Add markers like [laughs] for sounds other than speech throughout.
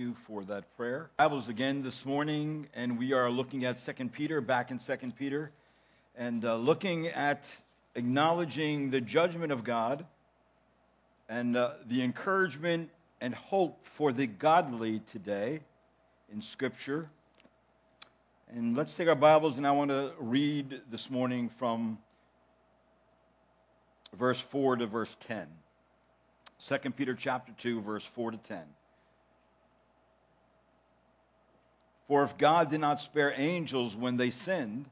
you for that prayer. Bibles again this morning, and we are looking at Second Peter, back in Second Peter, and uh, looking at acknowledging the judgment of God and uh, the encouragement and hope for the godly today in Scripture. And let's take our Bibles, and I want to read this morning from verse 4 to verse 10. 2 Peter chapter 2, verse 4 to 10. For if God did not spare angels when they sinned,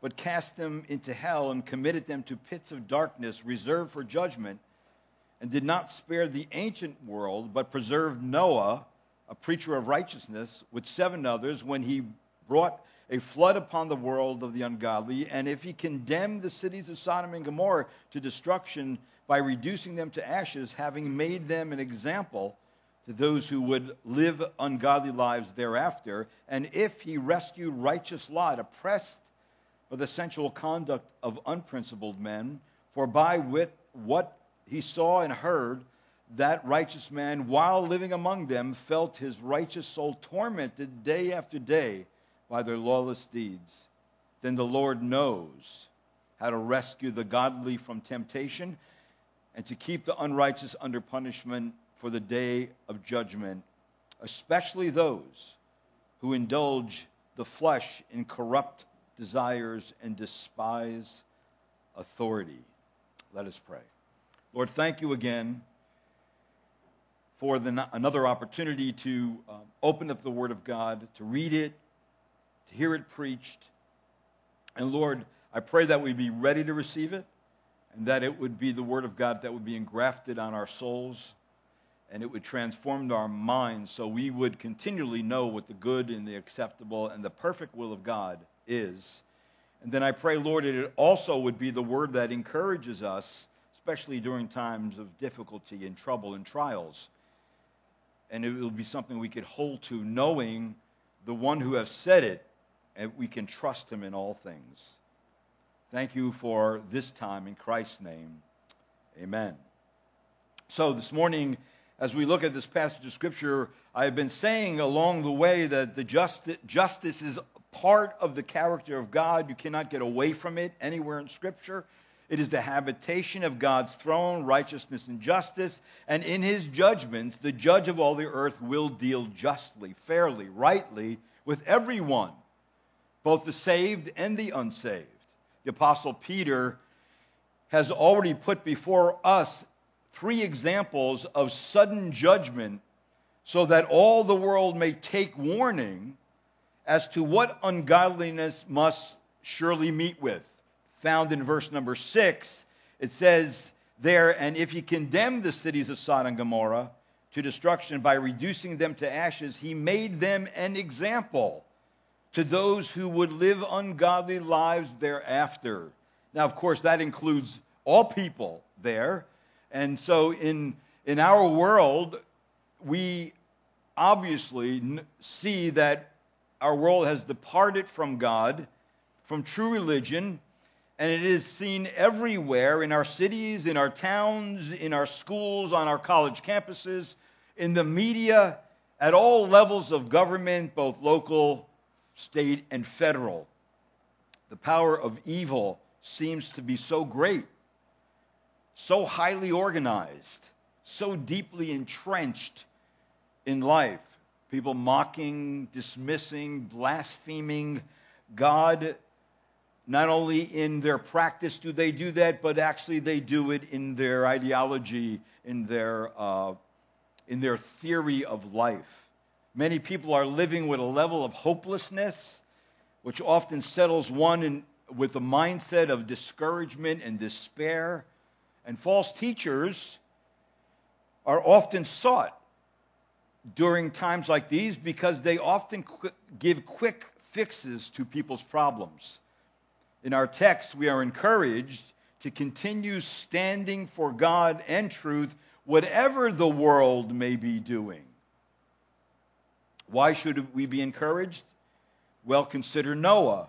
but cast them into hell and committed them to pits of darkness reserved for judgment, and did not spare the ancient world, but preserved Noah, a preacher of righteousness, with seven others, when he brought a flood upon the world of the ungodly, and if he condemned the cities of Sodom and Gomorrah to destruction by reducing them to ashes, having made them an example to those who would live ungodly lives thereafter. And if he rescued righteous Lot, oppressed by the sensual conduct of unprincipled men, for by wit, what he saw and heard, that righteous man, while living among them, felt his righteous soul tormented day after day by their lawless deeds. Then the Lord knows how to rescue the godly from temptation and to keep the unrighteous under punishment for the day of judgment, especially those who indulge the flesh in corrupt desires and despise authority. Let us pray. Lord, thank you again for the, another opportunity to um, open up the Word of God, to read it, to hear it preached. And Lord, I pray that we be ready to receive it and that it would be the Word of God that would be engrafted on our souls and it would transform our minds so we would continually know what the good and the acceptable and the perfect will of God is. And then I pray, Lord, it also would be the word that encourages us, especially during times of difficulty and trouble and trials. And it will be something we could hold to, knowing the one who has said it, and we can trust him in all things. Thank you for this time in Christ's name. Amen. So this morning, as we look at this passage of Scripture, I have been saying along the way that the justice, justice is part of the character of God. You cannot get away from it anywhere in Scripture. It is the habitation of God's throne, righteousness and justice. And in his judgments, the judge of all the earth will deal justly, fairly, rightly with everyone, both the saved and the unsaved. The Apostle Peter has already put before us three examples of sudden judgment so that all the world may take warning as to what ungodliness must surely meet with. Found in verse number 6, it says there, And if he condemned the cities of Sodom and Gomorrah to destruction by reducing them to ashes, he made them an example to those who would live ungodly lives thereafter. Now, of course, that includes all people there. And so in, in our world, we obviously see that our world has departed from God, from true religion, and it is seen everywhere in our cities, in our towns, in our schools, on our college campuses, in the media, at all levels of government, both local, state, and federal. The power of evil seems to be so great so highly organized, so deeply entrenched in life. People mocking, dismissing, blaspheming God. Not only in their practice do they do that, but actually they do it in their ideology, in their, uh, in their theory of life. Many people are living with a level of hopelessness, which often settles one in, with a mindset of discouragement and despair. And false teachers are often sought during times like these because they often qu- give quick fixes to people's problems. In our text, we are encouraged to continue standing for God and truth, whatever the world may be doing. Why should we be encouraged? Well, consider Noah.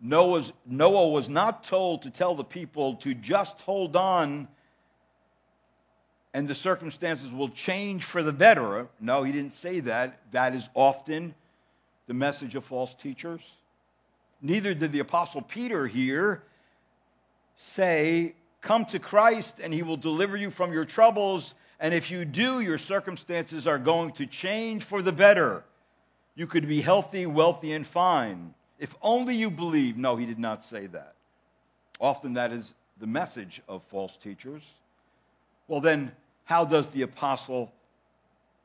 Noah's, Noah was not told to tell the people to just hold on and the circumstances will change for the better. No, he didn't say that. That is often the message of false teachers. Neither did the Apostle Peter here say, Come to Christ and he will deliver you from your troubles. And if you do, your circumstances are going to change for the better. You could be healthy, wealthy, and fine. If only you believe. No, he did not say that. Often that is the message of false teachers. Well, then, how does the apostle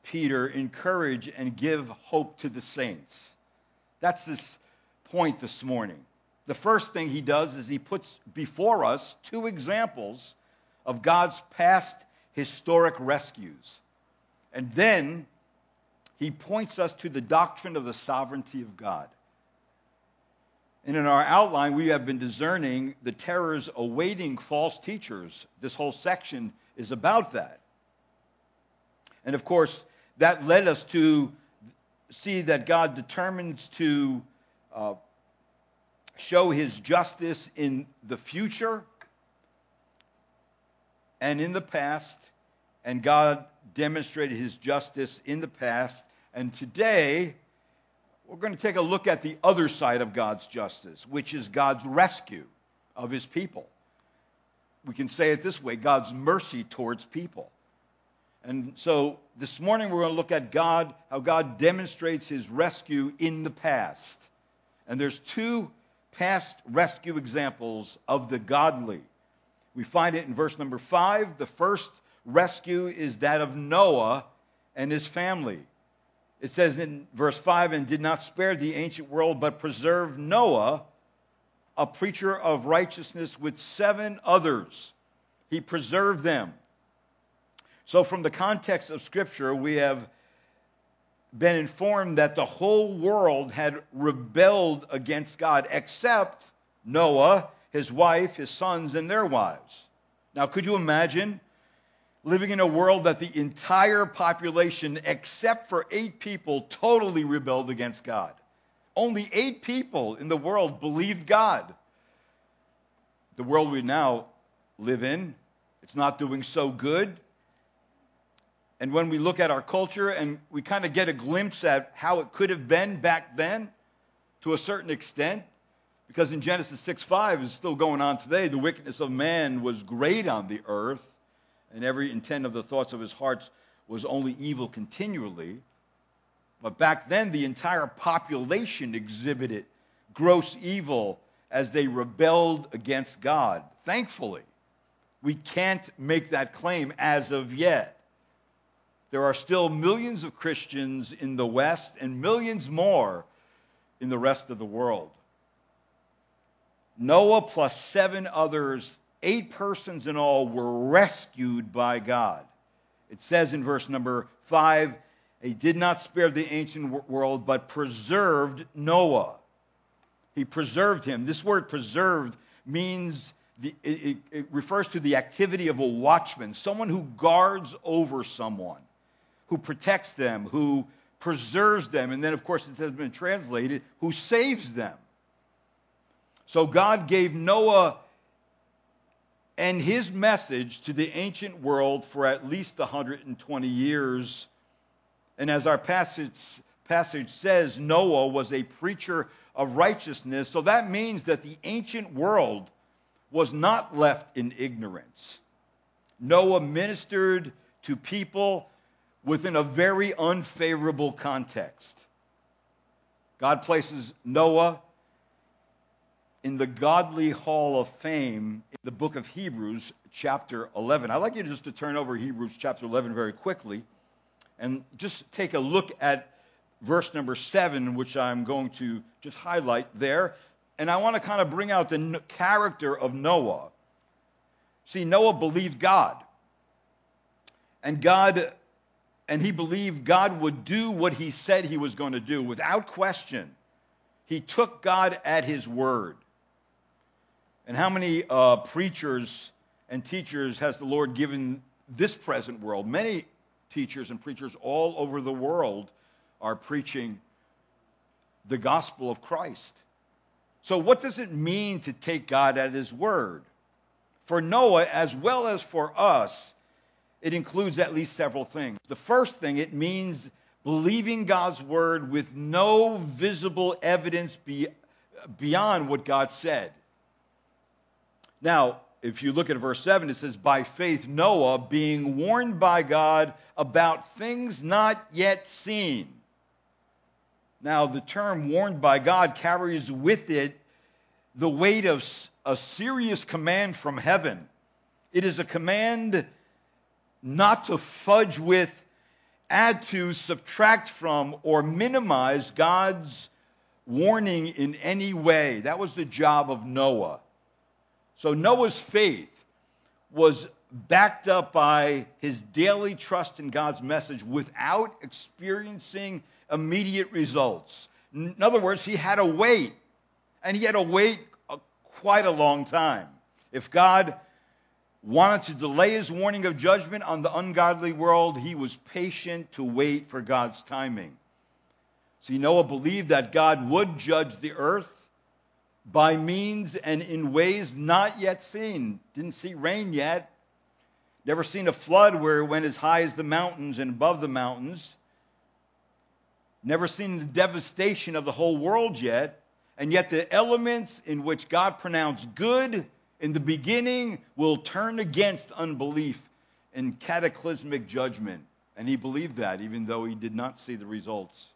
Peter encourage and give hope to the saints? That's this point this morning. The first thing he does is he puts before us two examples of God's past historic rescues. And then he points us to the doctrine of the sovereignty of God. And in our outline, we have been discerning the terrors awaiting false teachers. This whole section is about that. And of course, that led us to see that God determines to uh, show his justice in the future and in the past. And God demonstrated his justice in the past. And today, we're going to take a look at the other side of God's justice, which is God's rescue of his people. We can say it this way God's mercy towards people. And so this morning we're going to look at God, how God demonstrates his rescue in the past. And there's two past rescue examples of the godly. We find it in verse number 5. The first rescue is that of Noah and his family. It says in verse 5 and did not spare the ancient world, but preserved Noah, a preacher of righteousness, with seven others. He preserved them. So, from the context of Scripture, we have been informed that the whole world had rebelled against God except Noah, his wife, his sons, and their wives. Now, could you imagine living in a world that the entire population, except for eight people, totally rebelled against God. Only eight people in the world believed God. The world we now live in, it's not doing so good. And when we look at our culture and we kind of get a glimpse at how it could have been back then, to a certain extent, because in Genesis 6 5 is still going on today, the wickedness of man was great on the earth and every intent of the thoughts of his heart was only evil continually. But back then, the entire population exhibited gross evil as they rebelled against God. Thankfully, we can't make that claim as of yet. There are still millions of Christians in the West and millions more in the rest of the world. Noah plus seven others Eight persons in all were rescued by God. It says in verse number 5 He did not spare the ancient world, but preserved Noah. He preserved him. This word preserved means the, it, it refers to the activity of a watchman, someone who guards over someone, who protects them, who preserves them. And then, of course, it has been translated, who saves them. So God gave Noah and his message to the ancient world for at least 120 years. And as our passage, passage says, Noah was a preacher of righteousness. So that means that the ancient world was not left in ignorance. Noah ministered to people within a very unfavorable context. God places Noah in the Godly Hall of Fame in the book of Hebrews, chapter 11. I'd like you just to turn over Hebrews chapter 11 very quickly and just take a look at verse number 7, which I'm going to just highlight there. And I want to kind of bring out the character of Noah. See, Noah believed God. And God and he believed God would do what he said he was going to do without question. He took God at his word. And how many uh, preachers and teachers has the Lord given this present world? Many teachers and preachers all over the world are preaching the gospel of Christ. So, what does it mean to take God at His word? For Noah, as well as for us, it includes at least several things. The first thing, it means believing God's word with no visible evidence be, beyond what God said. Now, if you look at verse 7, it says, By faith, Noah, being warned by God about things not yet seen. Now, the term warned by God carries with it the weight of a serious command from heaven. It is a command not to fudge with, add to, subtract from, or minimize God's warning in any way. That was the job of Noah. So Noah's faith was backed up by his daily trust in God's message without experiencing immediate results. In other words, he had to wait, and he had to wait a, quite a long time. If God wanted to delay his warning of judgment on the ungodly world, he was patient to wait for God's timing. See, Noah believed that God would judge the earth by means and in ways not yet seen. Didn't see rain yet. Never seen a flood where it went as high as the mountains and above the mountains. Never seen the devastation of the whole world yet. And yet, the elements in which God pronounced good in the beginning will turn against unbelief in cataclysmic judgment. And he believed that, even though he did not see the results.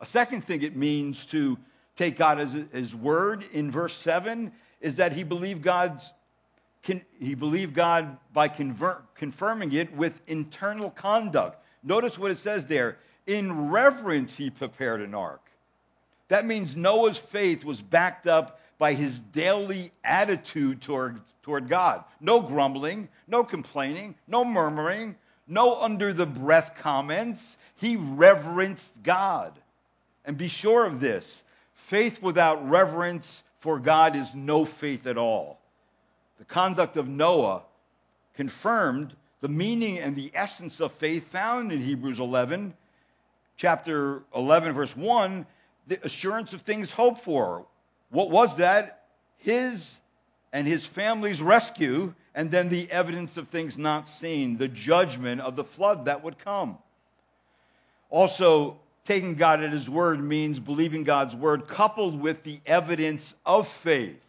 A second thing it means to take God as his word in verse 7 is that he believed God's he believed God by convert, confirming it with internal conduct. Notice what it says there. In reverence, he prepared an ark. That means Noah's faith was backed up by his daily attitude toward, toward God. No grumbling, no complaining, no murmuring, no under the breath comments. He reverenced God. And be sure of this faith without reverence for God is no faith at all. The conduct of Noah confirmed the meaning and the essence of faith found in Hebrews 11 chapter 11, verse 1, the assurance of things hoped for. What was that? His and his family's rescue, and then the evidence of things not seen, the judgment of the flood that would come. Also, taking God at his word means believing God's word coupled with the evidence of faith.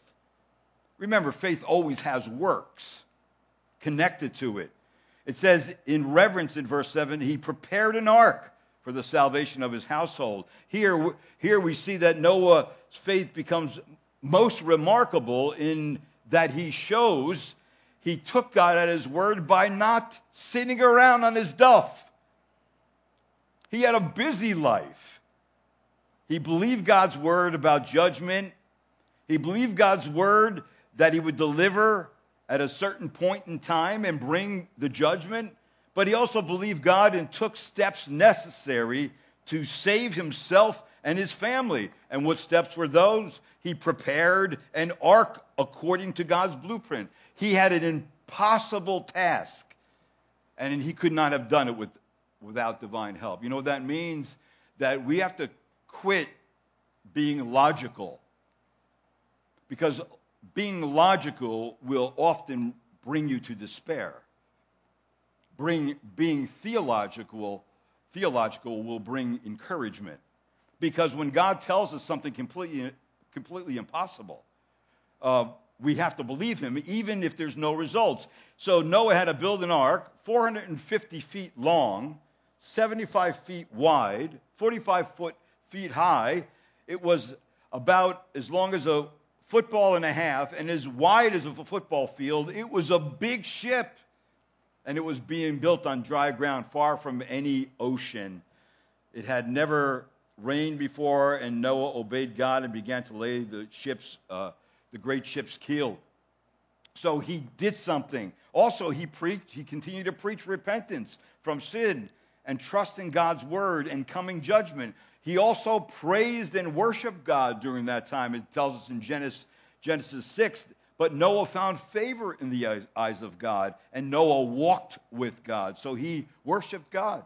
Remember, faith always has works connected to it. It says in reverence in verse 7, he prepared an ark for the salvation of his household. Here, here we see that Noah's faith becomes most remarkable in that he shows he took God at his word by not sitting around on his duff. He had a busy life. He believed God's word about judgment. He believed God's word that he would deliver at a certain point in time and bring the judgment but he also believed God and took steps necessary to save himself and his family. And what steps were those? He prepared an ark according to God's blueprint. He had an impossible task, and he could not have done it with, without divine help. You know that means? That we have to quit being logical. Because being logical will often bring you to despair bring being theological theological will bring encouragement because when god tells us something completely completely impossible uh, we have to believe him even if there's no results so noah had to build an ark 450 feet long 75 feet wide 45 foot feet high it was about as long as a football and a half and as wide as a football field it was a big ship and it was being built on dry ground far from any ocean. It had never rained before, and Noah obeyed God and began to lay the ship's, uh, the great ship's keel. So he did something. Also, he preached. He continued to preach repentance from sin and trust in God's word and coming judgment. He also praised and worshiped God during that time. It tells us in Genesis, Genesis 6 but Noah found favor in the eyes of God, and Noah walked with God. So he worshiped God.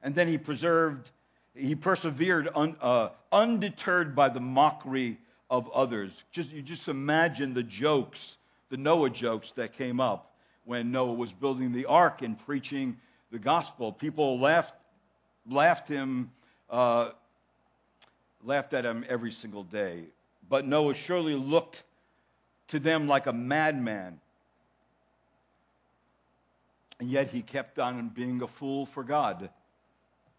And then he preserved, he persevered un, uh, undeterred by the mockery of others. Just, you just imagine the jokes, the Noah jokes that came up when Noah was building the ark and preaching the gospel. People laughed, laughed him, uh, laughed at him every single day. But Noah surely looked to them like a madman. And yet he kept on being a fool for God.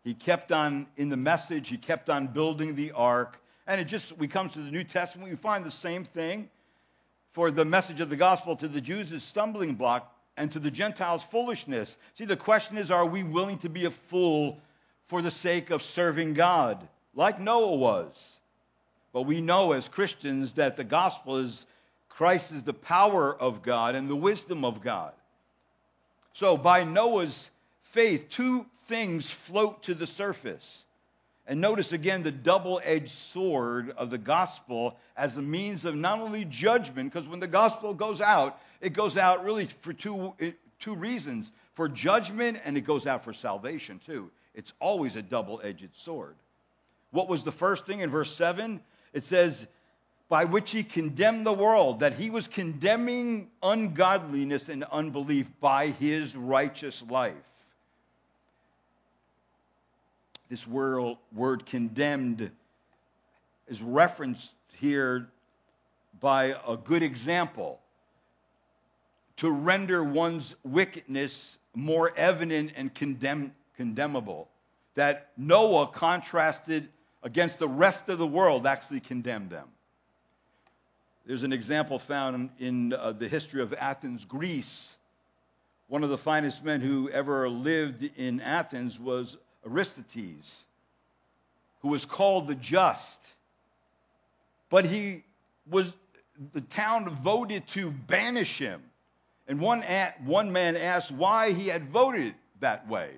He kept on in the message, he kept on building the ark. And it just, we come to the New Testament, we find the same thing. For the message of the gospel to the Jews is stumbling block, and to the Gentiles foolishness. See, the question is, are we willing to be a fool for the sake of serving God, like Noah was? But we know as Christians that the gospel is Christ is the power of God and the wisdom of God. So by Noah's faith, two things float to the surface. And notice again the double edged sword of the gospel as a means of not only judgment, because when the gospel goes out, it goes out really for two, eh, two reasons for judgment, and it goes out for salvation too. It's always a double edged sword. What was the first thing in verse 7? It says, by which he condemned the world, that he was condemning ungodliness and unbelief by his righteous life. This word, word condemned is referenced here by a good example to render one's wickedness more evident and condemn, condemnable. That Noah contrasted against the rest of the world, actually condemned them. There's an example found in, uh, the history of Athens, Greece. One of the finest men who ever lived in Athens was Aristides, who was called the Just. But he was, the town voted to banish him. And one, one man asked why he had voted that way.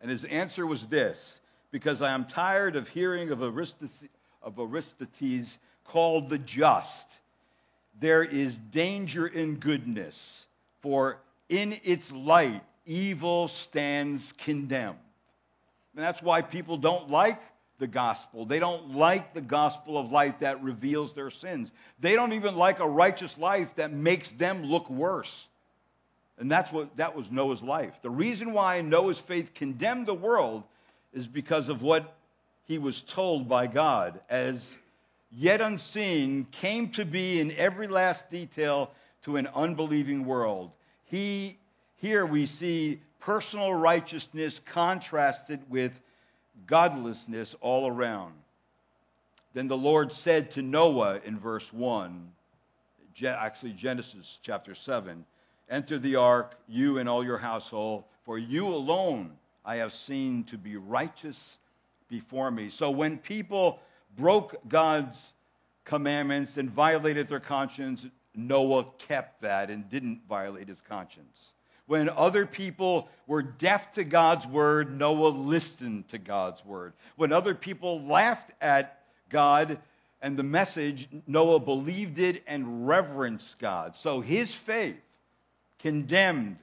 And his answer was this because I am tired of hearing of Aristides, of Aristides called the just. There is danger in goodness, for in its light, evil stands condemned. And that's why people don't like the gospel. They don't like the gospel of light that reveals their sins. They don't even like a righteous life that makes them look worse. And that's what that was Noah's life. The reason why Noah's faith condemned the world is because of what he was told by God as yet unseen came to be in every last detail to an unbelieving world. He here we see personal righteousness contrasted with godlessness all around. Then the Lord said to Noah in verse 1, actually Genesis chapter 7, Enter the ark, you and all your household, for you alone I have seen to be righteous before me. So when people broke God's commandments and violated their conscience, Noah kept that and didn't violate his conscience. When other people were deaf to God's word, Noah listened to God's word. When other people laughed at God and the message, Noah believed it and reverenced God. So his faith condemned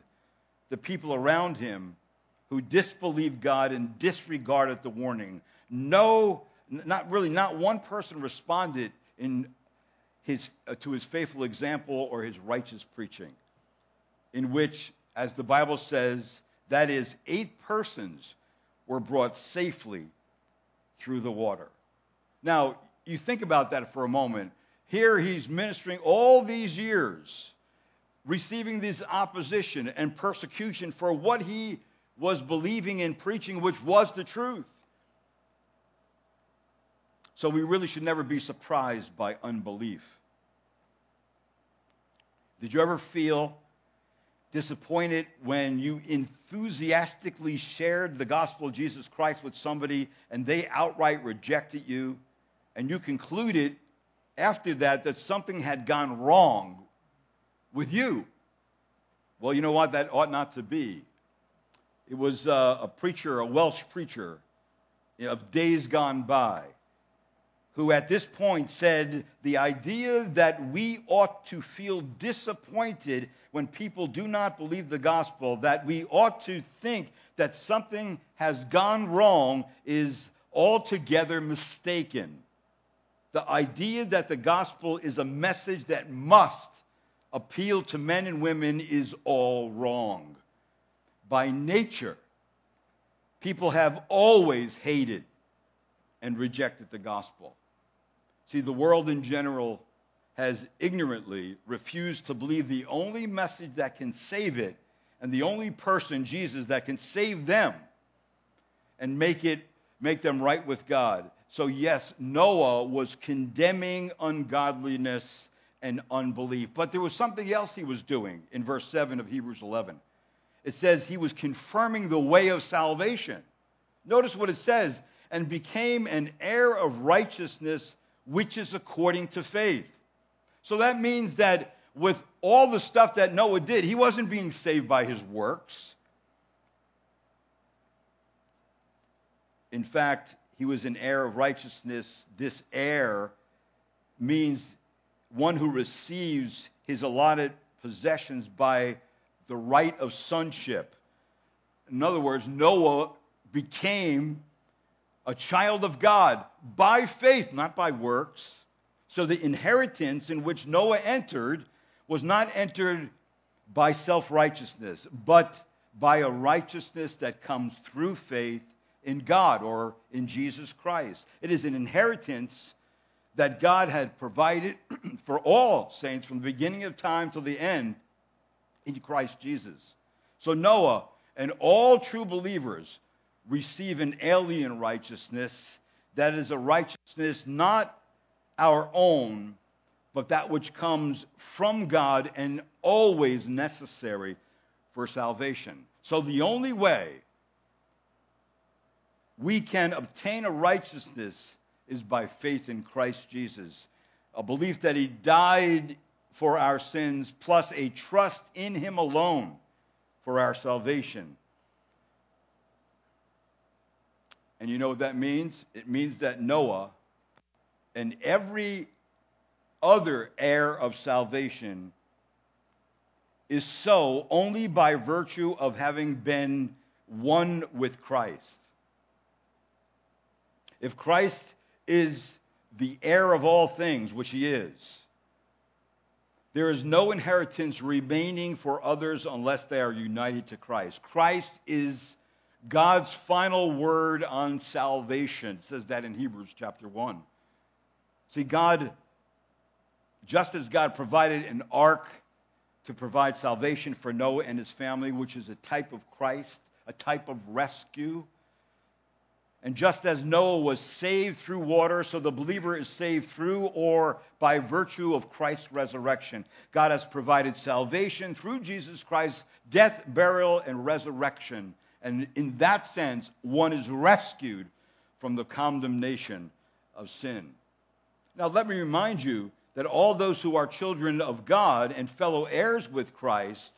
the people around him who disbelieved God and disregarded the warning. No, not really, not one person responded in his, uh, to his faithful example or his righteous preaching, in which, as the Bible says, that is, eight persons were brought safely through the water. Now, you think about that for a moment. Here he's ministering all these years receiving this opposition and persecution for what he was believing and preaching, which was the truth. So we really should never be surprised by unbelief. Did you ever feel disappointed when you enthusiastically shared the gospel of Jesus Christ with somebody and they outright rejected you and you concluded after that that something had gone wrong with you. Well, you know what? That ought not to be. It was uh, a preacher, a Welsh preacher of days gone by, who at this point said the idea that we ought to feel disappointed when people do not believe the gospel, that we ought to think that something has gone wrong, is altogether mistaken. The idea that the gospel is a message that must appeal to men and women is all wrong. By nature, people have always hated and rejected the gospel. See, the world in general has ignorantly refused to believe the only message that can save it and the only person, Jesus, that can save them and make it make them right with God. So yes, Noah was condemning ungodliness and unbelief. But there was something else he was doing in verse 7 of Hebrews 11. It says he was confirming the way of salvation. Notice what it says, and became an heir of righteousness, which is according to faith. So that means that with all the stuff that Noah did, he wasn't being saved by his works. In fact, he was an heir of righteousness. This heir means one who receives his allotted possessions by the right of sonship. In other words, Noah became a child of God by faith, not by works. So the inheritance in which Noah entered was not entered by self righteousness, but by a righteousness that comes through faith in God or in Jesus Christ. It is an inheritance that God had provided [clears throat] for all saints from the beginning of time till the end in Christ Jesus. So Noah and all true believers receive an alien righteousness that is a righteousness not our own, but that which comes from God and always necessary for salvation. So the only way we can obtain a righteousness is by faith in Christ Jesus. A belief that he died for our sins, plus a trust in him alone for our salvation. And you know what that means? It means that Noah and every other heir of salvation is so only by virtue of having been one with Christ. If Christ is the heir of all things, which he is, there is no inheritance remaining for others unless they are united to Christ. Christ is God's final word on salvation. It says that in Hebrews chapter 1. See, God, just as God provided an ark to provide salvation for Noah and his family, which is a type of Christ, a type of rescue, and just as Noah was saved through water, so the believer is saved through or by virtue of Christ's resurrection. God has provided salvation through Jesus Christ's death, burial, and resurrection. And in that sense, one is rescued from the condemnation of sin. Now, let me remind you that all those who are children of God and fellow heirs with Christ,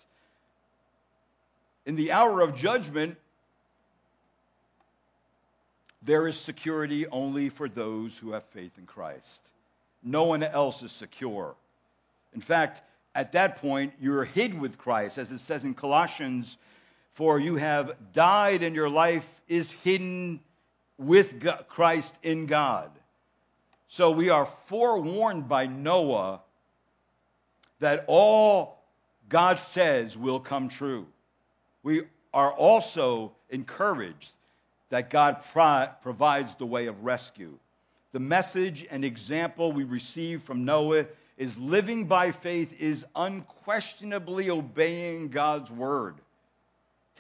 in the hour of judgment, there is security only for those who have faith in Christ. No one else is secure. In fact, at that point, you're hid with Christ, as it says in Colossians, for you have died and your life is hidden with Christ in God. So we are forewarned by Noah that all God says will come true. We are also encouraged that God pro- provides the way of rescue. The message and example we receive from Noah is living by faith is unquestionably obeying God's word,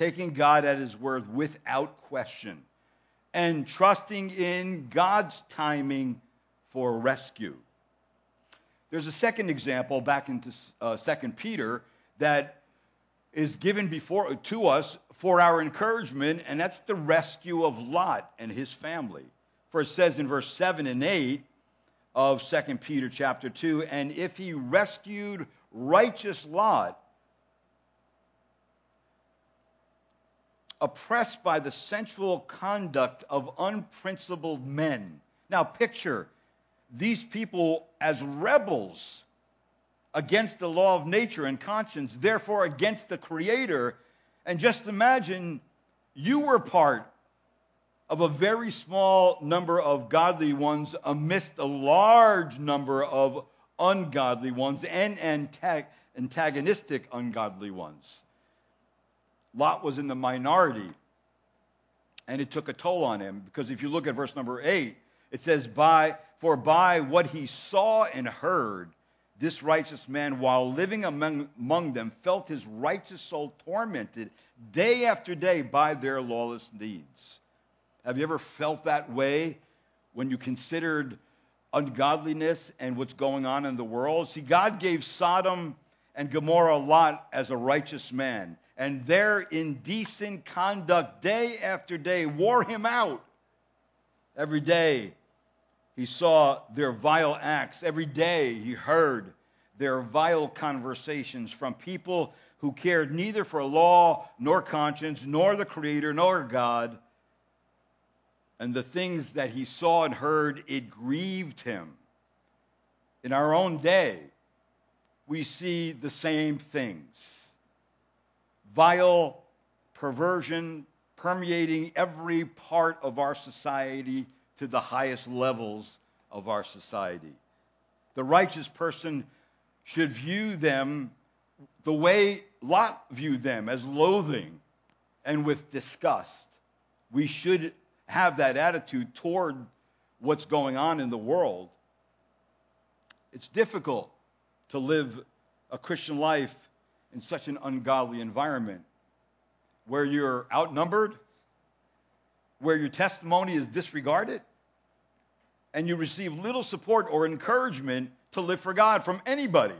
taking God at his word without question, and trusting in God's timing for rescue. There's a second example back into uh, 2 Peter that is given before to us for our encouragement, and that's the rescue of Lot and his family. For it says in verse 7 and 8 of 2 Peter chapter 2, and if he rescued righteous Lot, oppressed by the sensual conduct of unprincipled men. Now picture these people as rebels against the law of nature and conscience, therefore against the Creator. And just imagine you were part of a very small number of godly ones amidst a large number of ungodly ones and antagonistic ungodly ones. Lot was in the minority, and it took a toll on him because if you look at verse number 8, it says, by, For by what he saw and heard, this righteous man, while living among, among them, felt his righteous soul tormented day after day by their lawless deeds. Have you ever felt that way when you considered ungodliness and what's going on in the world? See, God gave Sodom and Gomorrah Lot as a righteous man, and their indecent conduct day after day wore him out. Every day he saw their vile acts. Every day he heard their vile conversations from people who cared neither for law nor conscience, nor the Creator, nor God. And the things that he saw and heard, it grieved him. In our own day, we see the same things vile perversion permeating every part of our society to the highest levels of our society. The righteous person should view them the way Lot viewed them as loathing and with disgust. We should have that attitude toward what's going on in the world. It's difficult to live a Christian life in such an ungodly environment where you're outnumbered, where your testimony is disregarded, and you receive little support or encouragement to live for God from anybody.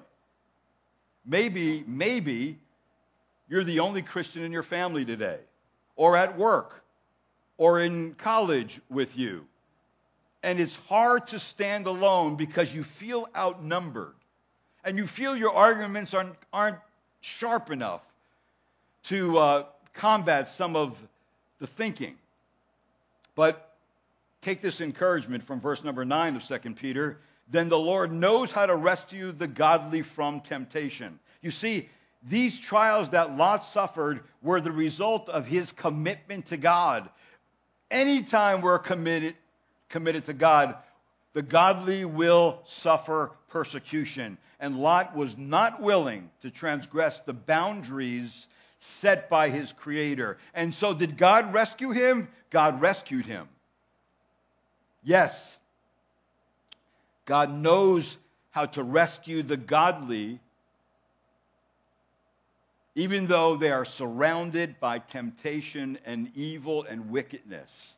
Maybe, maybe you're the only Christian in your family today, or at work, or in college with you. And it's hard to stand alone because you feel outnumbered. And you feel your arguments aren't, aren't sharp enough to uh, combat some of the thinking. But take this encouragement from verse number 9 of 2 Peter. Then the Lord knows how to rescue the godly from temptation. You see, these trials that Lot suffered were the result of his commitment to God. Anytime we're committed, committed to God, the godly will suffer persecution. And Lot was not willing to transgress the boundaries set by his Creator. And so, did God rescue him? God rescued him. Yes, God knows how to rescue the godly, even though they are surrounded by temptation and evil and wickedness.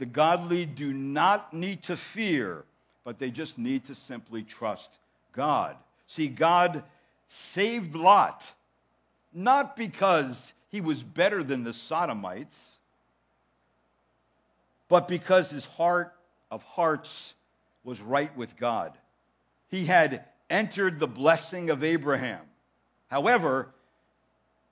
The godly do not need to fear, but they just need to simply trust God. See, God saved Lot, not because he was better than the Sodomites, but because his heart of hearts was right with God. He had entered the blessing of Abraham. However,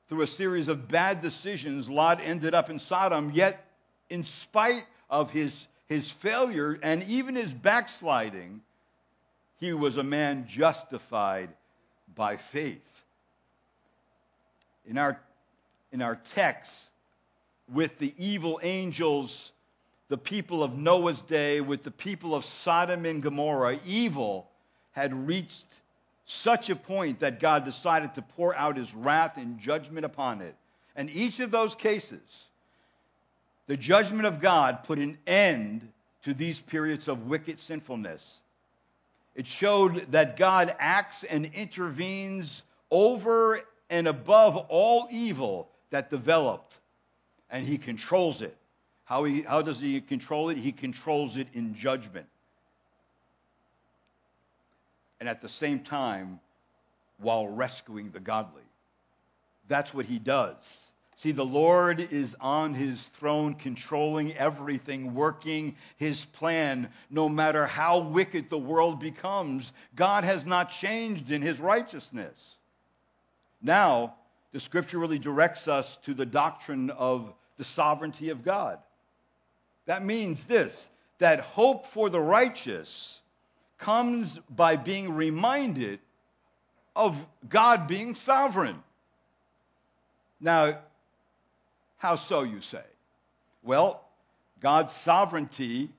through a series of bad decisions, Lot ended up in Sodom, yet, in spite of his, his failure and even his backsliding, he was a man justified by faith. In our, in our text, with the evil angels, the people of Noah's day, with the people of Sodom and Gomorrah, evil had reached such a point that God decided to pour out his wrath and judgment upon it. And each of those cases, the judgment of God put an end to these periods of wicked sinfulness. It showed that God acts and intervenes over and above all evil that developed, and he controls it. How, he, how does he control it? He controls it in judgment. And at the same time, while rescuing the godly. That's what he does. See, the Lord is on his throne, controlling everything, working his plan, no matter how wicked the world becomes. God has not changed in his righteousness. Now, the scripture really directs us to the doctrine of the sovereignty of God. That means this that hope for the righteous comes by being reminded of God being sovereign. Now, how so, you say? Well, God's sovereignty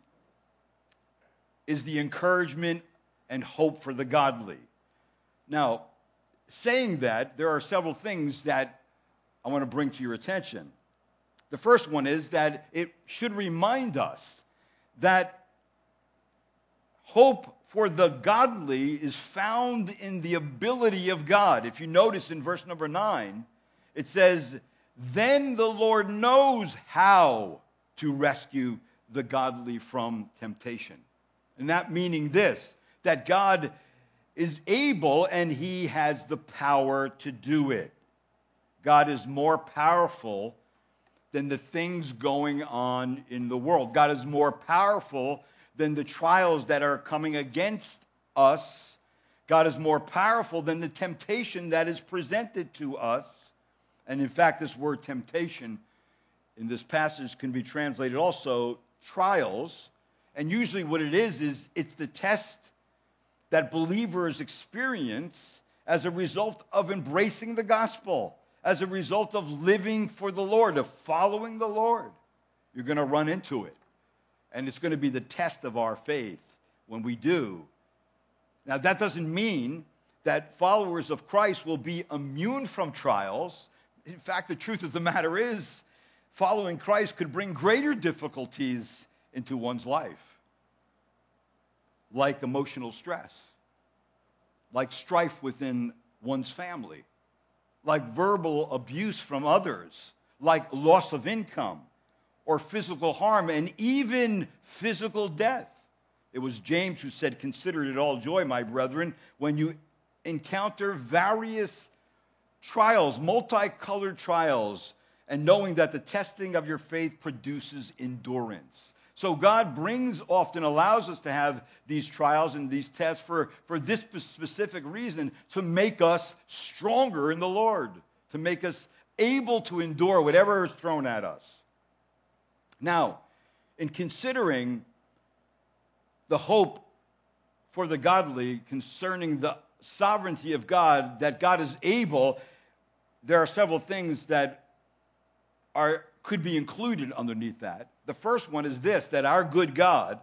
is the encouragement and hope for the godly. Now, saying that, there are several things that I want to bring to your attention. The first one is that it should remind us that hope for the godly is found in the ability of God. If you notice in verse number 9, it says, Then the Lord knows how to rescue the godly from temptation. And that meaning this, that God is able and he has the power to do it. God is more powerful than the things going on in the world. God is more powerful than the trials that are coming against us. God is more powerful than the temptation that is presented to us. And in fact, this word temptation in this passage can be translated also trials. And usually, what it is, is it's the test that believers experience as a result of embracing the gospel as a result of living for the Lord, of following the Lord. You're going to run into it. And it's going to be the test of our faith when we do. Now, that doesn't mean that followers of Christ will be immune from trials. In fact, the truth of the matter is, following Christ could bring greater difficulties into one's life, like emotional stress, like strife within one's family, like verbal abuse from others, like loss of income or physical harm, and even physical death. It was James who said, Consider it all joy, my brethren, when you encounter various trials, multicolored trials, and knowing that the testing of your faith produces endurance. So God brings, often allows us to have these trials and these tests for, for this specific reason to make us stronger in the Lord, to make us able to endure whatever is thrown at us. Now, in considering the hope for the godly concerning the sovereignty of God, that God is able, there are several things that are, could be included underneath that. The first one is this that our good God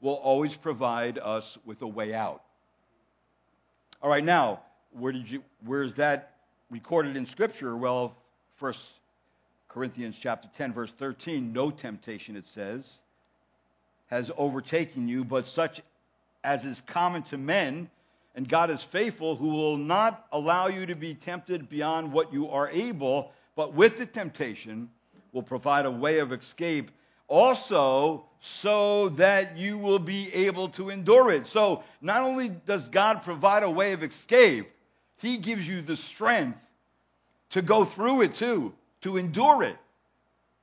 will always provide us with a way out. All right, now, where did you where is that recorded in scripture? Well, first Corinthians chapter 10 verse 13, no temptation it says has overtaken you but such as is common to men, and God is faithful who will not allow you to be tempted beyond what you are able, but with the temptation will provide a way of escape also so that you will be able to endure it. So not only does God provide a way of escape, He gives you the strength to go through it too, to endure it,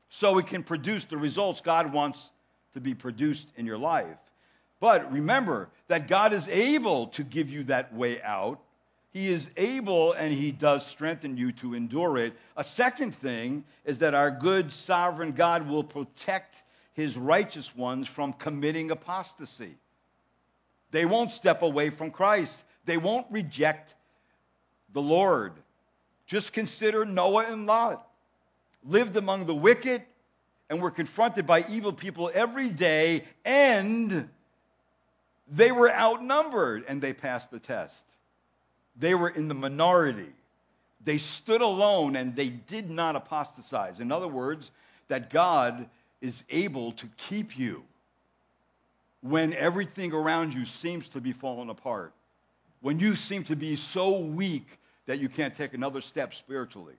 so it can produce the results God wants to be produced in your life. But remember that God is able to give you that way out. He is able and he does strengthen you to endure it. A second thing is that our good sovereign God will protect his righteous ones from committing apostasy. They won't step away from Christ. They won't reject the Lord. Just consider Noah and Lot. Lived among the wicked and were confronted by evil people every day, and they were outnumbered and they passed the test. They were in the minority. They stood alone and they did not apostatize. In other words, that God is able to keep you when everything around you seems to be falling apart. When you seem to be so weak that you can't take another step spiritually.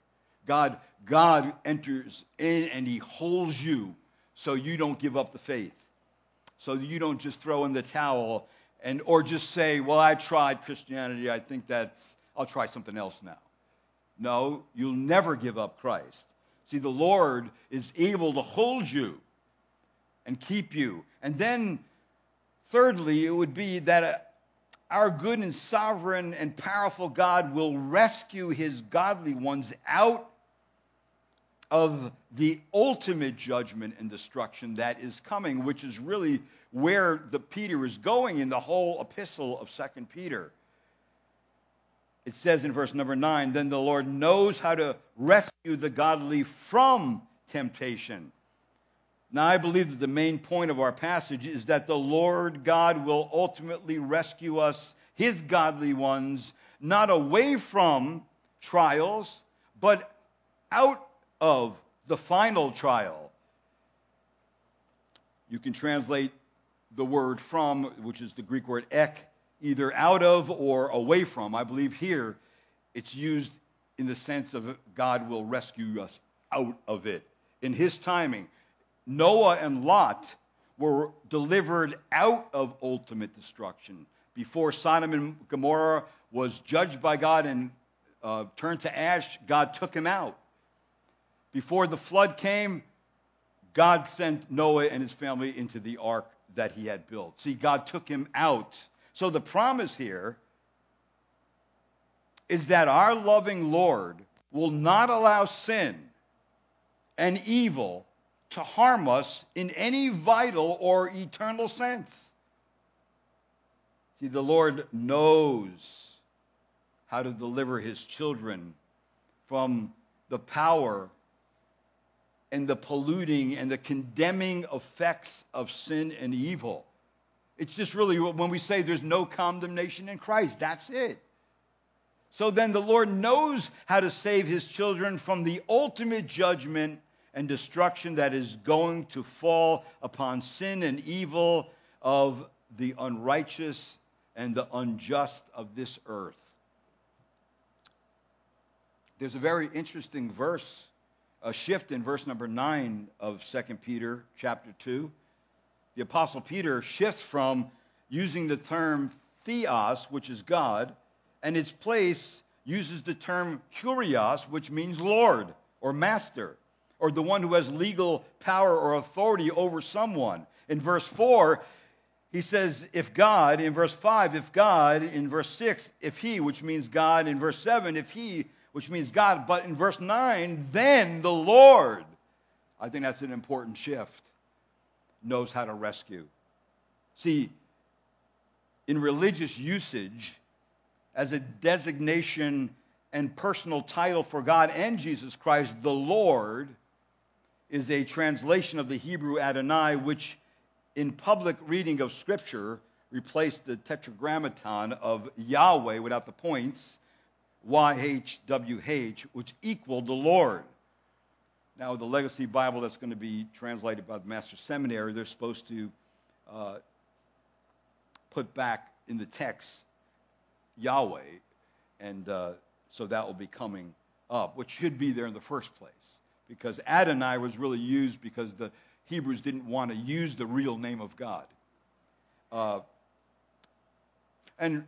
God, God enters in and he holds you so you don't give up the faith. So you don't just throw in the towel and or just say, "Well, I tried Christianity. I think that's I'll try something else now." No, you'll never give up Christ. See, the Lord is able to hold you and keep you. And then thirdly, it would be that uh, our good and sovereign and powerful God will rescue his godly ones out of the ultimate judgment and destruction that is coming, which is really where the Peter is going in the whole epistle of Second Peter. It says in verse number 9, then the Lord knows how to rescue the godly from temptation. Now, I believe that the main point of our passage is that the Lord God will ultimately rescue us, his godly ones, not away from trials, but out of the final trial. You can translate the word from, which is the Greek word ek, either out of or away from. I believe here it's used in the sense of God will rescue us out of it. In his timing, Noah and Lot were delivered out of ultimate destruction. Before Sodom and Gomorrah was judged by God and uh, turned to ash, God took him out. Before the flood came, God sent Noah and his family into the ark that he had built. See, God took him out. So the promise here is that our loving Lord will not allow sin and evil to harm us in any vital or eternal sense. See, the Lord knows how to deliver his children from the power and the polluting and the condemning effects of sin and evil. It's just really when we say there's no condemnation in Christ, that's it. So then the Lord knows how to save his children from the ultimate judgment and destruction that is going to fall upon sin and evil of the unrighteous and the unjust of this earth. There's a very interesting verse, a shift in verse number 9 of 2 Peter chapter 2. The apostle Peter shifts from using the term theos, which is God, and its place uses the term kurios, which means Lord or master or the one who has legal power or authority over someone. In verse 4, he says, if God, in verse 5, if God, in verse 6, if he, which means God, in verse 7, if he, which means God, but in verse 9, then the Lord, I think that's an important shift, knows how to rescue. See, in religious usage, as a designation and personal title for God and Jesus Christ, the Lord, is a translation of the Hebrew Adonai, which in public reading of Scripture replaced the tetragrammaton of Yahweh without the points, YHWH, which equaled the Lord. Now, the Legacy Bible that's going to be translated by the Master Seminary, they're supposed to uh, put back in the text Yahweh, and uh, so that will be coming up, which should be there in the first place because Adonai was really used because the Hebrews didn't want to use the real name of God. Uh, and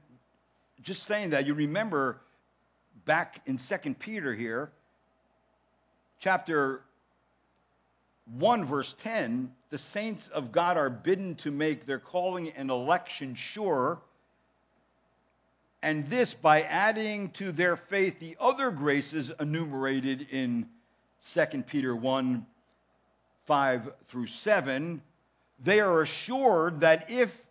just saying that, you remember back in 2 Peter here, chapter 1, verse 10, the saints of God are bidden to make their calling and election sure, and this by adding to their faith the other graces enumerated in 2 Peter 1 5 through 7, they are assured that if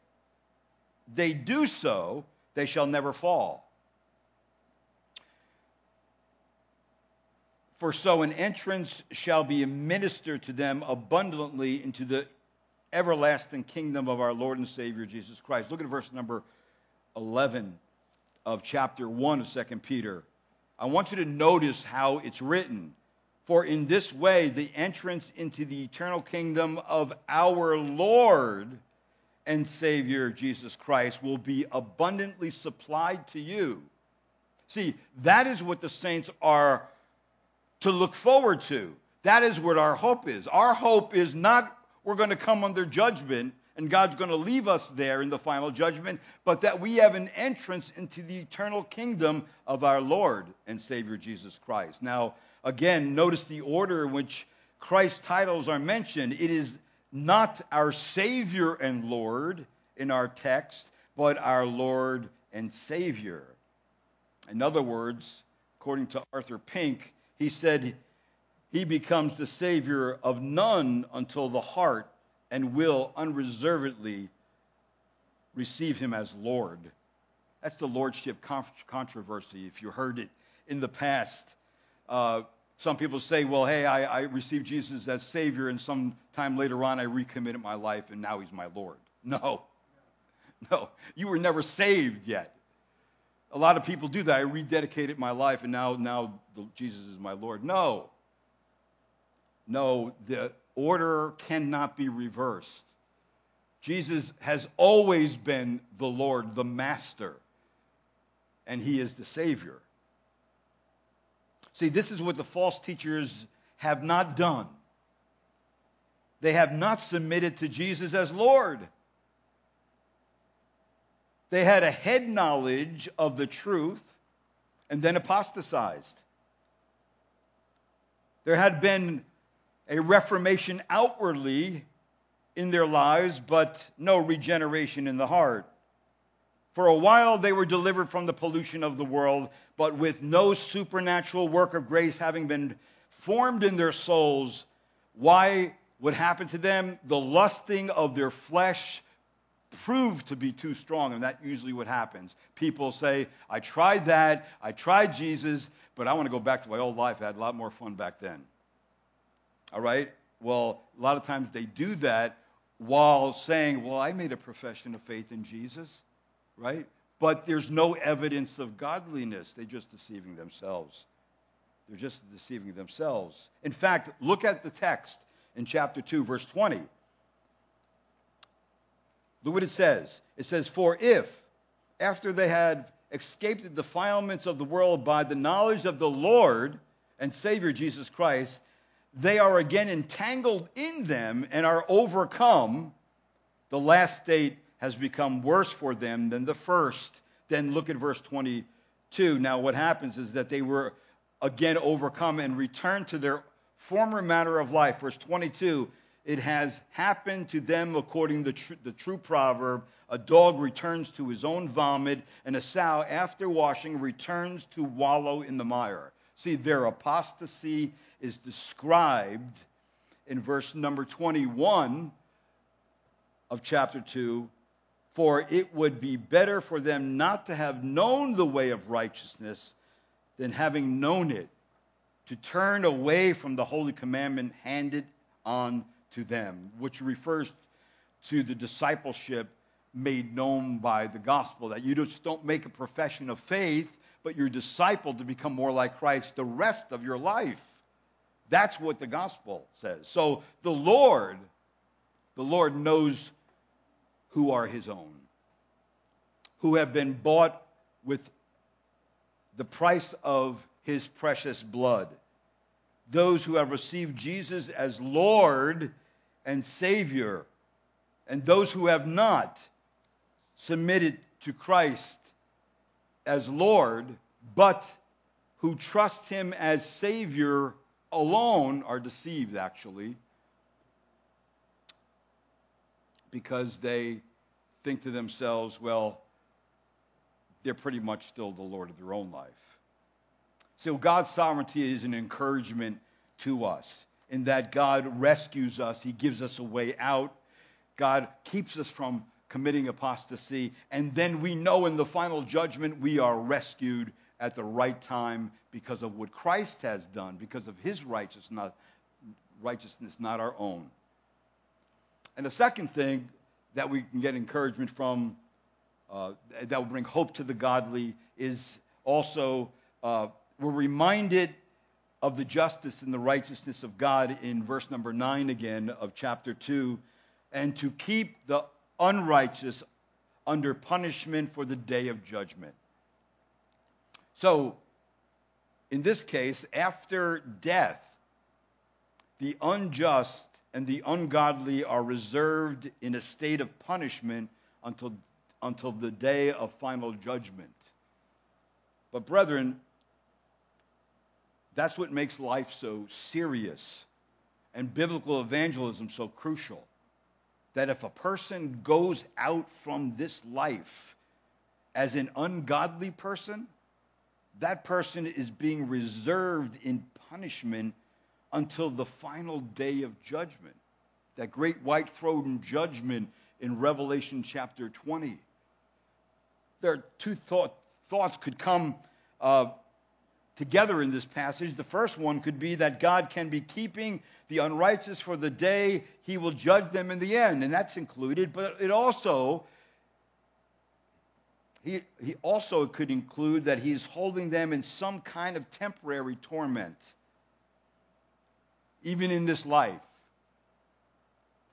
they do so, they shall never fall. For so an entrance shall be administered to them abundantly into the everlasting kingdom of our Lord and Savior Jesus Christ. Look at verse number 11 of chapter 1 of 2 Peter. I want you to notice how it's written. For in this way, the entrance into the eternal kingdom of our Lord and Savior Jesus Christ will be abundantly supplied to you. See, that is what the saints are to look forward to. That is what our hope is. Our hope is not we're going to come under judgment and God's going to leave us there in the final judgment, but that we have an entrance into the eternal kingdom of our Lord and Savior Jesus Christ. Now, Again, notice the order in which Christ's titles are mentioned. It is not our Savior and Lord in our text, but our Lord and Savior. In other words, according to Arthur Pink, he said he becomes the Savior of none until the heart and will unreservedly receive him as Lord. That's the lordship controversy, if you heard it in the past. Uh, some people say, well, hey, I, I received Jesus as Savior, and some time later on I recommitted my life, and now He's my Lord. No. [laughs] No. You were never saved yet. A lot of people do that. I rededicated my life and now, now Jesus is my Lord. No. No, the order cannot be reversed. Jesus has always been the Lord, the Master, and He is the Savior. See, this is what the false teachers have not done. They have not submitted to Jesus as Lord. They had a head knowledge of the truth and then apostatized. There had been a reformation outwardly in their lives, but no regeneration in the heart. For a while they were delivered from the pollution of the world, but with no supernatural work of grace having been formed in their souls, why would happen to them? The lusting of their flesh proved to be too strong, and that usually what happens. People say, I tried that, I tried Jesus, but I want to go back to my old life. I had a lot more fun back then. All right? Well, a lot of times they do that while saying, Well, I made a profession of faith in Jesus, right? But there's no evidence of godliness. They're just deceiving themselves. They're just deceiving themselves. In fact, look at the text in chapter 2, verse 20. Look what it says. It says, For if, after they had escaped the defilements of the world by the knowledge of the Lord and Savior Jesus Christ, they are again entangled in them and are overcome, the last state has become worse for them than the first. Then look at verse 22. Now, what happens is that they were again overcome and returned to their former manner of life. Verse 22 it has happened to them according to tr- the true proverb a dog returns to his own vomit, and a sow, after washing, returns to wallow in the mire. See, their apostasy is described in verse number 21 of chapter 2 For it would be better for them not to have known the way of righteousness than having known it, to turn away from the holy commandment handed on to them, which refers to the discipleship made known by the gospel, that you just don't make a profession of faith, but you're discipled to become more like Christ the rest of your life. That's what the gospel says. So the Lord, the Lord knows who are his own, who have been bought with the price of his precious blood. Those who have received Jesus as Lord and Savior, and those who have not submitted to Christ as Lord, but who trust him as Savior alone are deceived, actually, because they think to themselves, well, they're pretty much still the Lord of their own life. So God's sovereignty is an encouragement to us in that God rescues us, He gives us a way out, God keeps us from committing apostasy, and then we know in the final judgment we are rescued at the right time because of what Christ has done, because of his righteousness, not, righteousness, not our own. And the second thing that we can get encouragement from, uh, that will bring hope to the godly, is also uh, we're reminded of the justice and the righteousness of God in verse number 9 again of chapter 2, and to keep the unrighteous under punishment for the day of judgment. So, in this case, after death, the unjust and the ungodly are reserved in a state of punishment until, until the day of final judgment. But, brethren, that's what makes life so serious and biblical evangelism so crucial. That if a person goes out from this life as an ungodly person, that person is being reserved in punishment until the final day of judgment. That great white throne judgment in Revelation chapter 20. There are two thought, thoughts could come uh, together in this passage. The first one could be that God can be keeping the unrighteous for the day he will judge them in the end, and that's included, but it also he, he also could include that he is holding them in some kind of temporary torment, even in this life.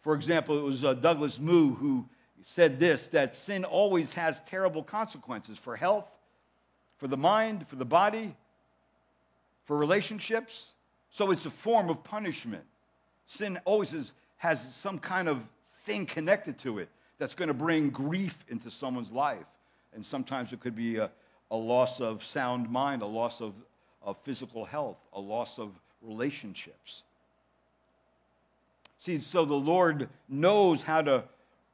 For example, it was uh, Douglas Moo who said this that sin always has terrible consequences for health, for the mind, for the body, for relationships. So it's a form of punishment. Sin always is, has some kind of thing connected to it that's going to bring grief into someone's life. And sometimes it could be a, a loss of sound mind, a loss of, of physical health, a loss of relationships. See, so the Lord knows how to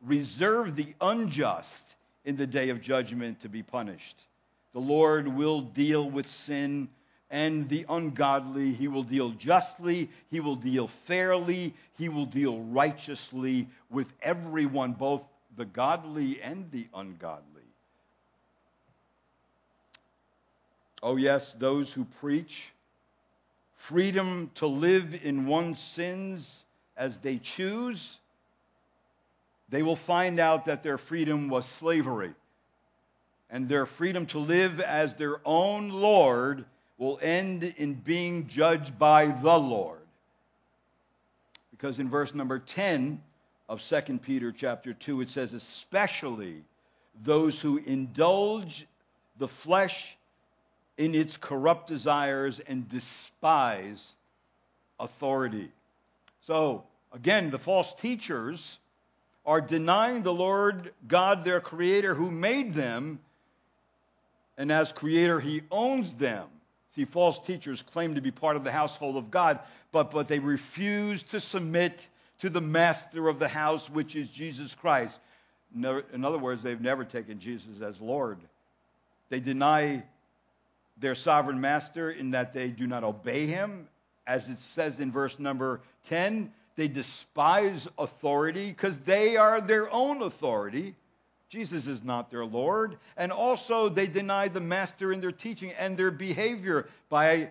reserve the unjust in the day of judgment to be punished. The Lord will deal with sin and the ungodly. He will deal justly. He will deal fairly. He will deal righteously with everyone, both the godly and the ungodly. Oh, yes, those who preach freedom to live in one's sins as they choose, they will find out that their freedom was slavery. And their freedom to live as their own Lord will end in being judged by the Lord. Because in verse number 10 of 2 Peter chapter 2, it says, especially those who indulge the flesh in its corrupt desires and despise authority. So, again, the false teachers are denying the Lord God, their creator, who made them, and as creator, he owns them. See, false teachers claim to be part of the household of God, but, but they refuse to submit to the master of the house, which is Jesus Christ. In other words, they've never taken Jesus as Lord. They deny their sovereign master in that they do not obey him. As it says in verse number 10, they despise authority because they are their own authority. Jesus is not their Lord. And also, they deny the master in their teaching and their behavior by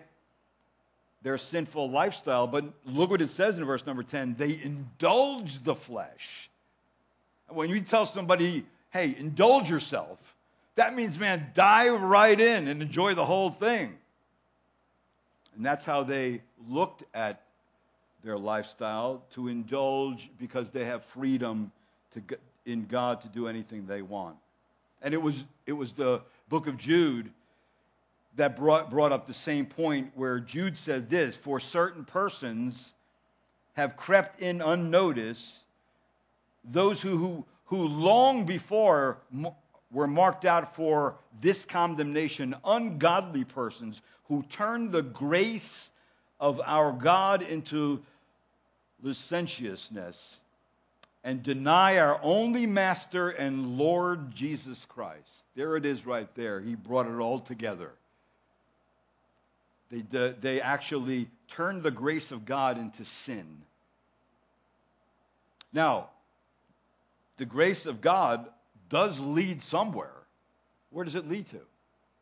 their sinful lifestyle. But look what it says in verse number 10 they indulge the flesh. When you tell somebody, hey, indulge yourself, that means, man, dive right in and enjoy the whole thing. And that's how they looked at their lifestyle to indulge because they have freedom to, in God to do anything they want. And it was, it was the book of Jude that brought, brought up the same point where Jude said this For certain persons have crept in unnoticed, those who, who, who long before were marked out for this condemnation ungodly persons who turn the grace of our God into licentiousness and deny our only master and Lord Jesus Christ. There it is right there. He brought it all together. They, they actually turned the grace of God into sin. Now, the grace of God does lead somewhere. Where does it lead to?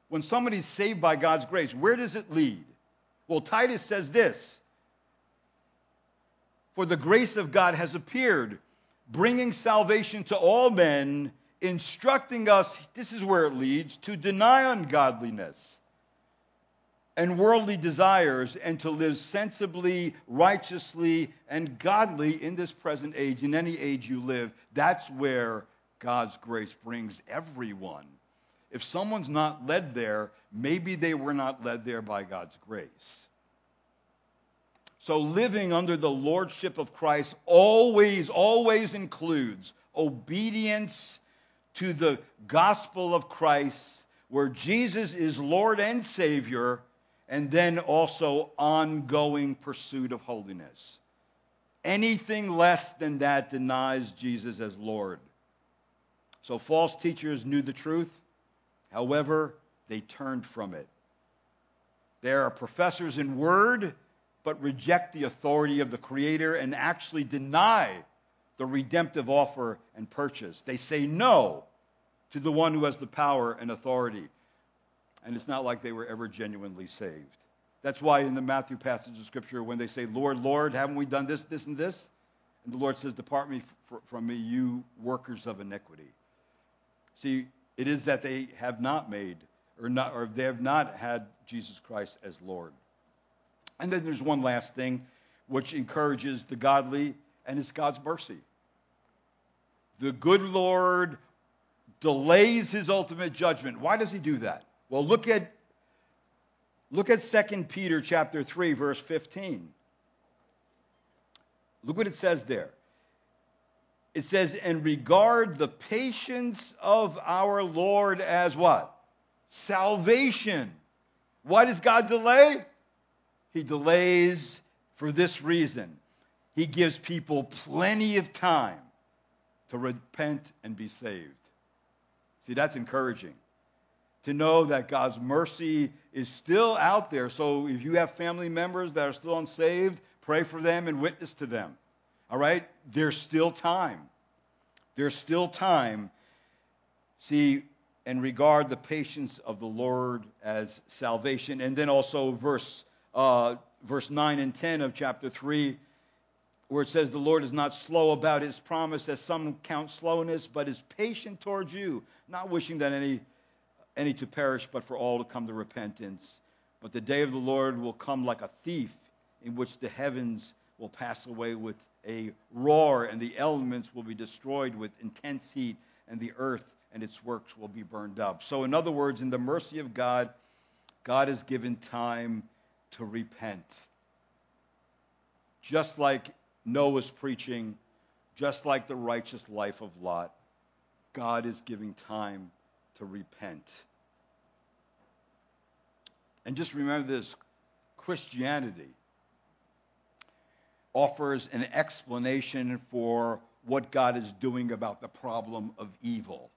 When somebody's saved by God's grace, where does it lead? Well, Titus says this For the grace of God has appeared, bringing salvation to all men, instructing us, this is where it leads, to deny ungodliness and worldly desires and to live sensibly, righteously, and godly in this present age, in any age you live. That's where God's grace brings everyone. If someone's not led there, maybe they were not led there by God's grace. So living under the lordship of Christ always, always includes obedience to the gospel of Christ, where Jesus is Lord and Savior, and then also ongoing pursuit of holiness. Anything less than that denies Jesus as Lord. So false teachers knew the truth. However, they turned from it. There are professors in word, but reject the authority of the Creator and actually deny the redemptive offer and purchase. They say no to the one who has the power and authority. And it's not like they were ever genuinely saved. That's why in the Matthew passage of Scripture, when they say, Lord, Lord, haven't we done this, this, and this? And the Lord says, Depart me from me, you workers of iniquity. See, It is that they have not made or not or they have not had Jesus Christ as Lord. And then there's one last thing which encourages the godly and it's God's mercy. The good Lord delays his ultimate judgment. Why does he do that? Well, look at look at 2 Peter chapter 3 verse 15. Look what it says there. It says, and regard the patience of our Lord as what? Salvation. Why does God delay? He delays for this reason. He gives people plenty of time to repent and be saved. See, that's encouraging. To know that God's mercy is still out there. So if you have family members that are still unsaved, pray for them and witness to them. All right? There's still time. There's still time. See, and regard the patience of the Lord as salvation. And then also verse uh, verse 9 and 10 of chapter 3, where it says, The Lord is not slow about his promise, as some count slowness, but is patient towards you, not wishing that any, any to perish, but for all to come to repentance. But the day of the Lord will come like a thief, in which the heavens will pass away with a roar, and the elements will be destroyed with intense heat, and the earth and its works will be burned up. So, in other words, in the mercy of God, God has given time to repent. Just like Noah's preaching, just like the righteous life of Lot, God is giving time to repent. And just remember this Christianity offers an explanation for what God is doing about the problem of evil.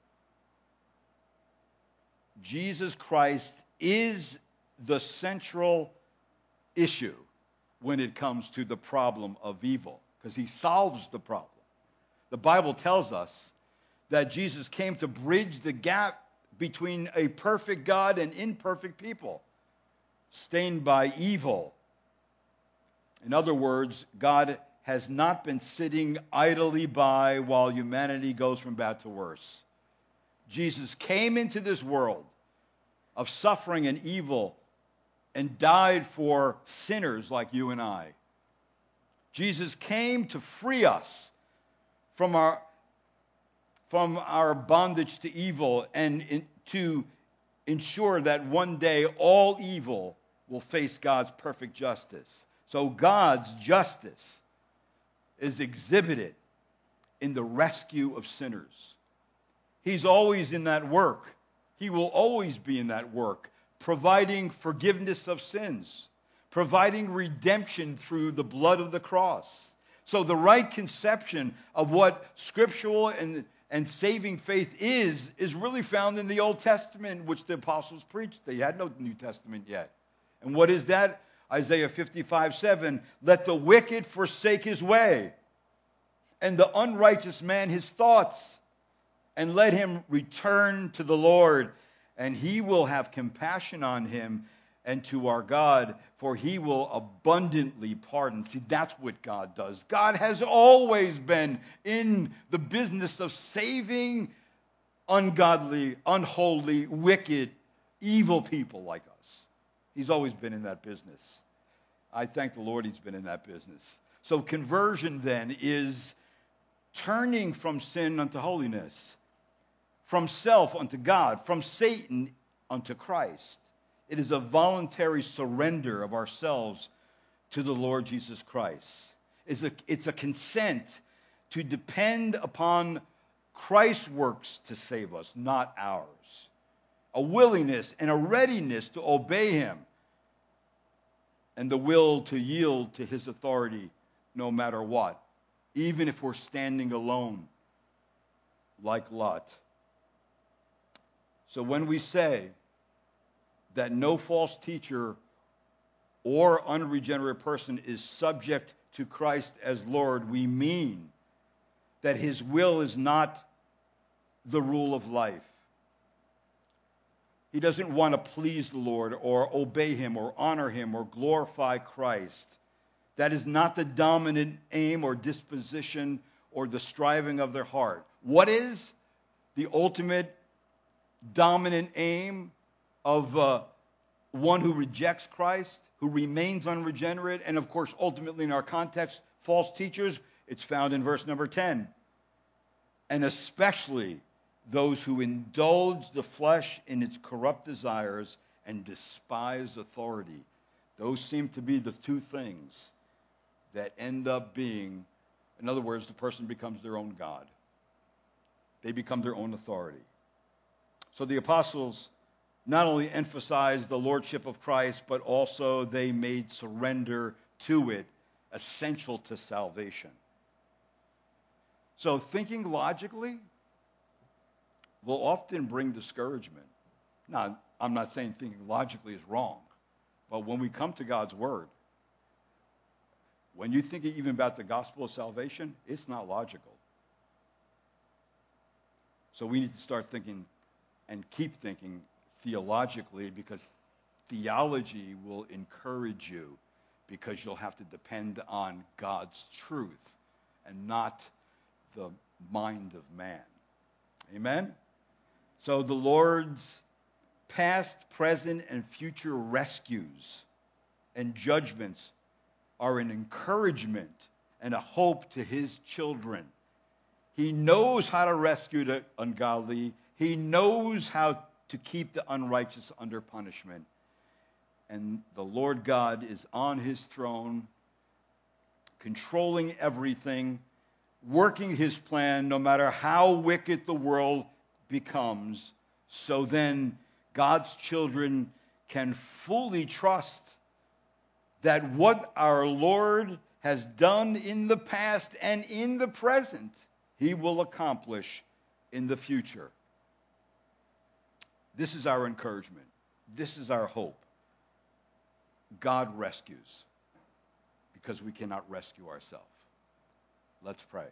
Jesus Christ is the central issue when it comes to the problem of evil, because he solves the problem. The Bible tells us that Jesus came to bridge the gap between a perfect God and imperfect people, stained by evil. In other words, God has not been sitting idly by while humanity goes from bad to worse. Jesus came into this world of suffering and evil and died for sinners like you and I. Jesus came to free us from our, from our bondage to evil and in, to ensure that one day all evil will face God's perfect justice. So God's justice is exhibited in the rescue of sinners. He's always in that work. He will always be in that work providing forgiveness of sins, providing redemption through the blood of the cross. So, the right conception of what scriptural and, and saving faith is, is really found in the Old Testament, which the apostles preached. They had no New Testament yet. And what is that? Isaiah 55 7. Let the wicked forsake his way, and the unrighteous man his thoughts, and let him return to the Lord and he will have compassion on him and to our God, for he will abundantly pardon. See, that's what God does. God has always been in the business of saving ungodly, unholy, wicked, evil people like us. He's always been in that business. I thank the Lord he's been in that business. So, conversion then is turning from sin unto holiness from self unto God, from Satan unto Christ. It is a voluntary surrender of ourselves to the Lord Jesus Christ. It's a, it's a consent to depend upon Christ's works to save us, not ours. A willingness and a readiness to obey him, and the will to yield to his authority no matter what, even if we're standing alone like Lot. So when we say that no false teacher or unregenerate person is subject to Christ as Lord, we mean that his will is not the rule of life. He doesn't want to please the Lord or obey him or honor him or glorify Christ. That is not the dominant aim or disposition or the striving of their heart. What is the ultimate dominant aim of uh, one who rejects Christ, who remains unregenerate, and of course, ultimately in our context, false teachers. It's found in verse number 10. And especially those who indulge the flesh in its corrupt desires and despise authority. Those seem to be the two things that end up being, in other words, the person becomes their own God. They become their own authority. So the apostles not only emphasized the lordship of Christ, but also they made surrender to it essential to salvation. So thinking logically will often bring discouragement. Now, I'm not saying thinking logically is wrong, but when we come to God's word, when you think even about the gospel of salvation, it's not logical. So we need to start thinking and keep thinking theologically because theology will encourage you because you'll have to depend on God's truth and not the mind of man. Amen? So the Lord's past, present, and future rescues and judgments are an encouragement and a hope to his children. He knows how to rescue the ungodly. He knows how to keep the unrighteous under punishment. And the Lord God is on his throne, controlling everything, working his plan no matter how wicked the world becomes. So then God's children can fully trust that what our Lord has done in the past and in the present, he will accomplish in the future. This is our encouragement. This is our hope. God rescues because we cannot rescue ourselves. Let's pray.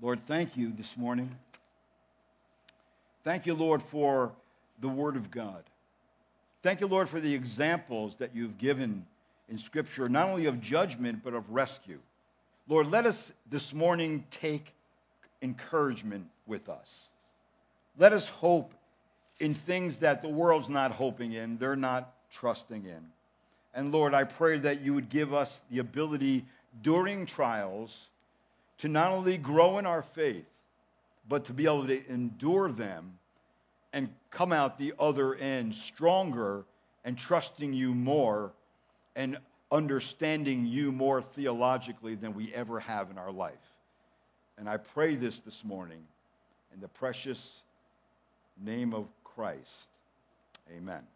Lord, thank you this morning. Thank you, Lord, for the Word of God. Thank you, Lord, for the examples that you've given in Scripture, not only of judgment, but of rescue. Lord, let us this morning take encouragement with us. Let us hope in things that the world's not hoping in, they're not trusting in. And Lord, I pray that you would give us the ability during trials to not only grow in our faith, but to be able to endure them and come out the other end stronger and trusting you more and understanding you more theologically than we ever have in our life. And I pray this this morning in the precious name of Christ. Amen.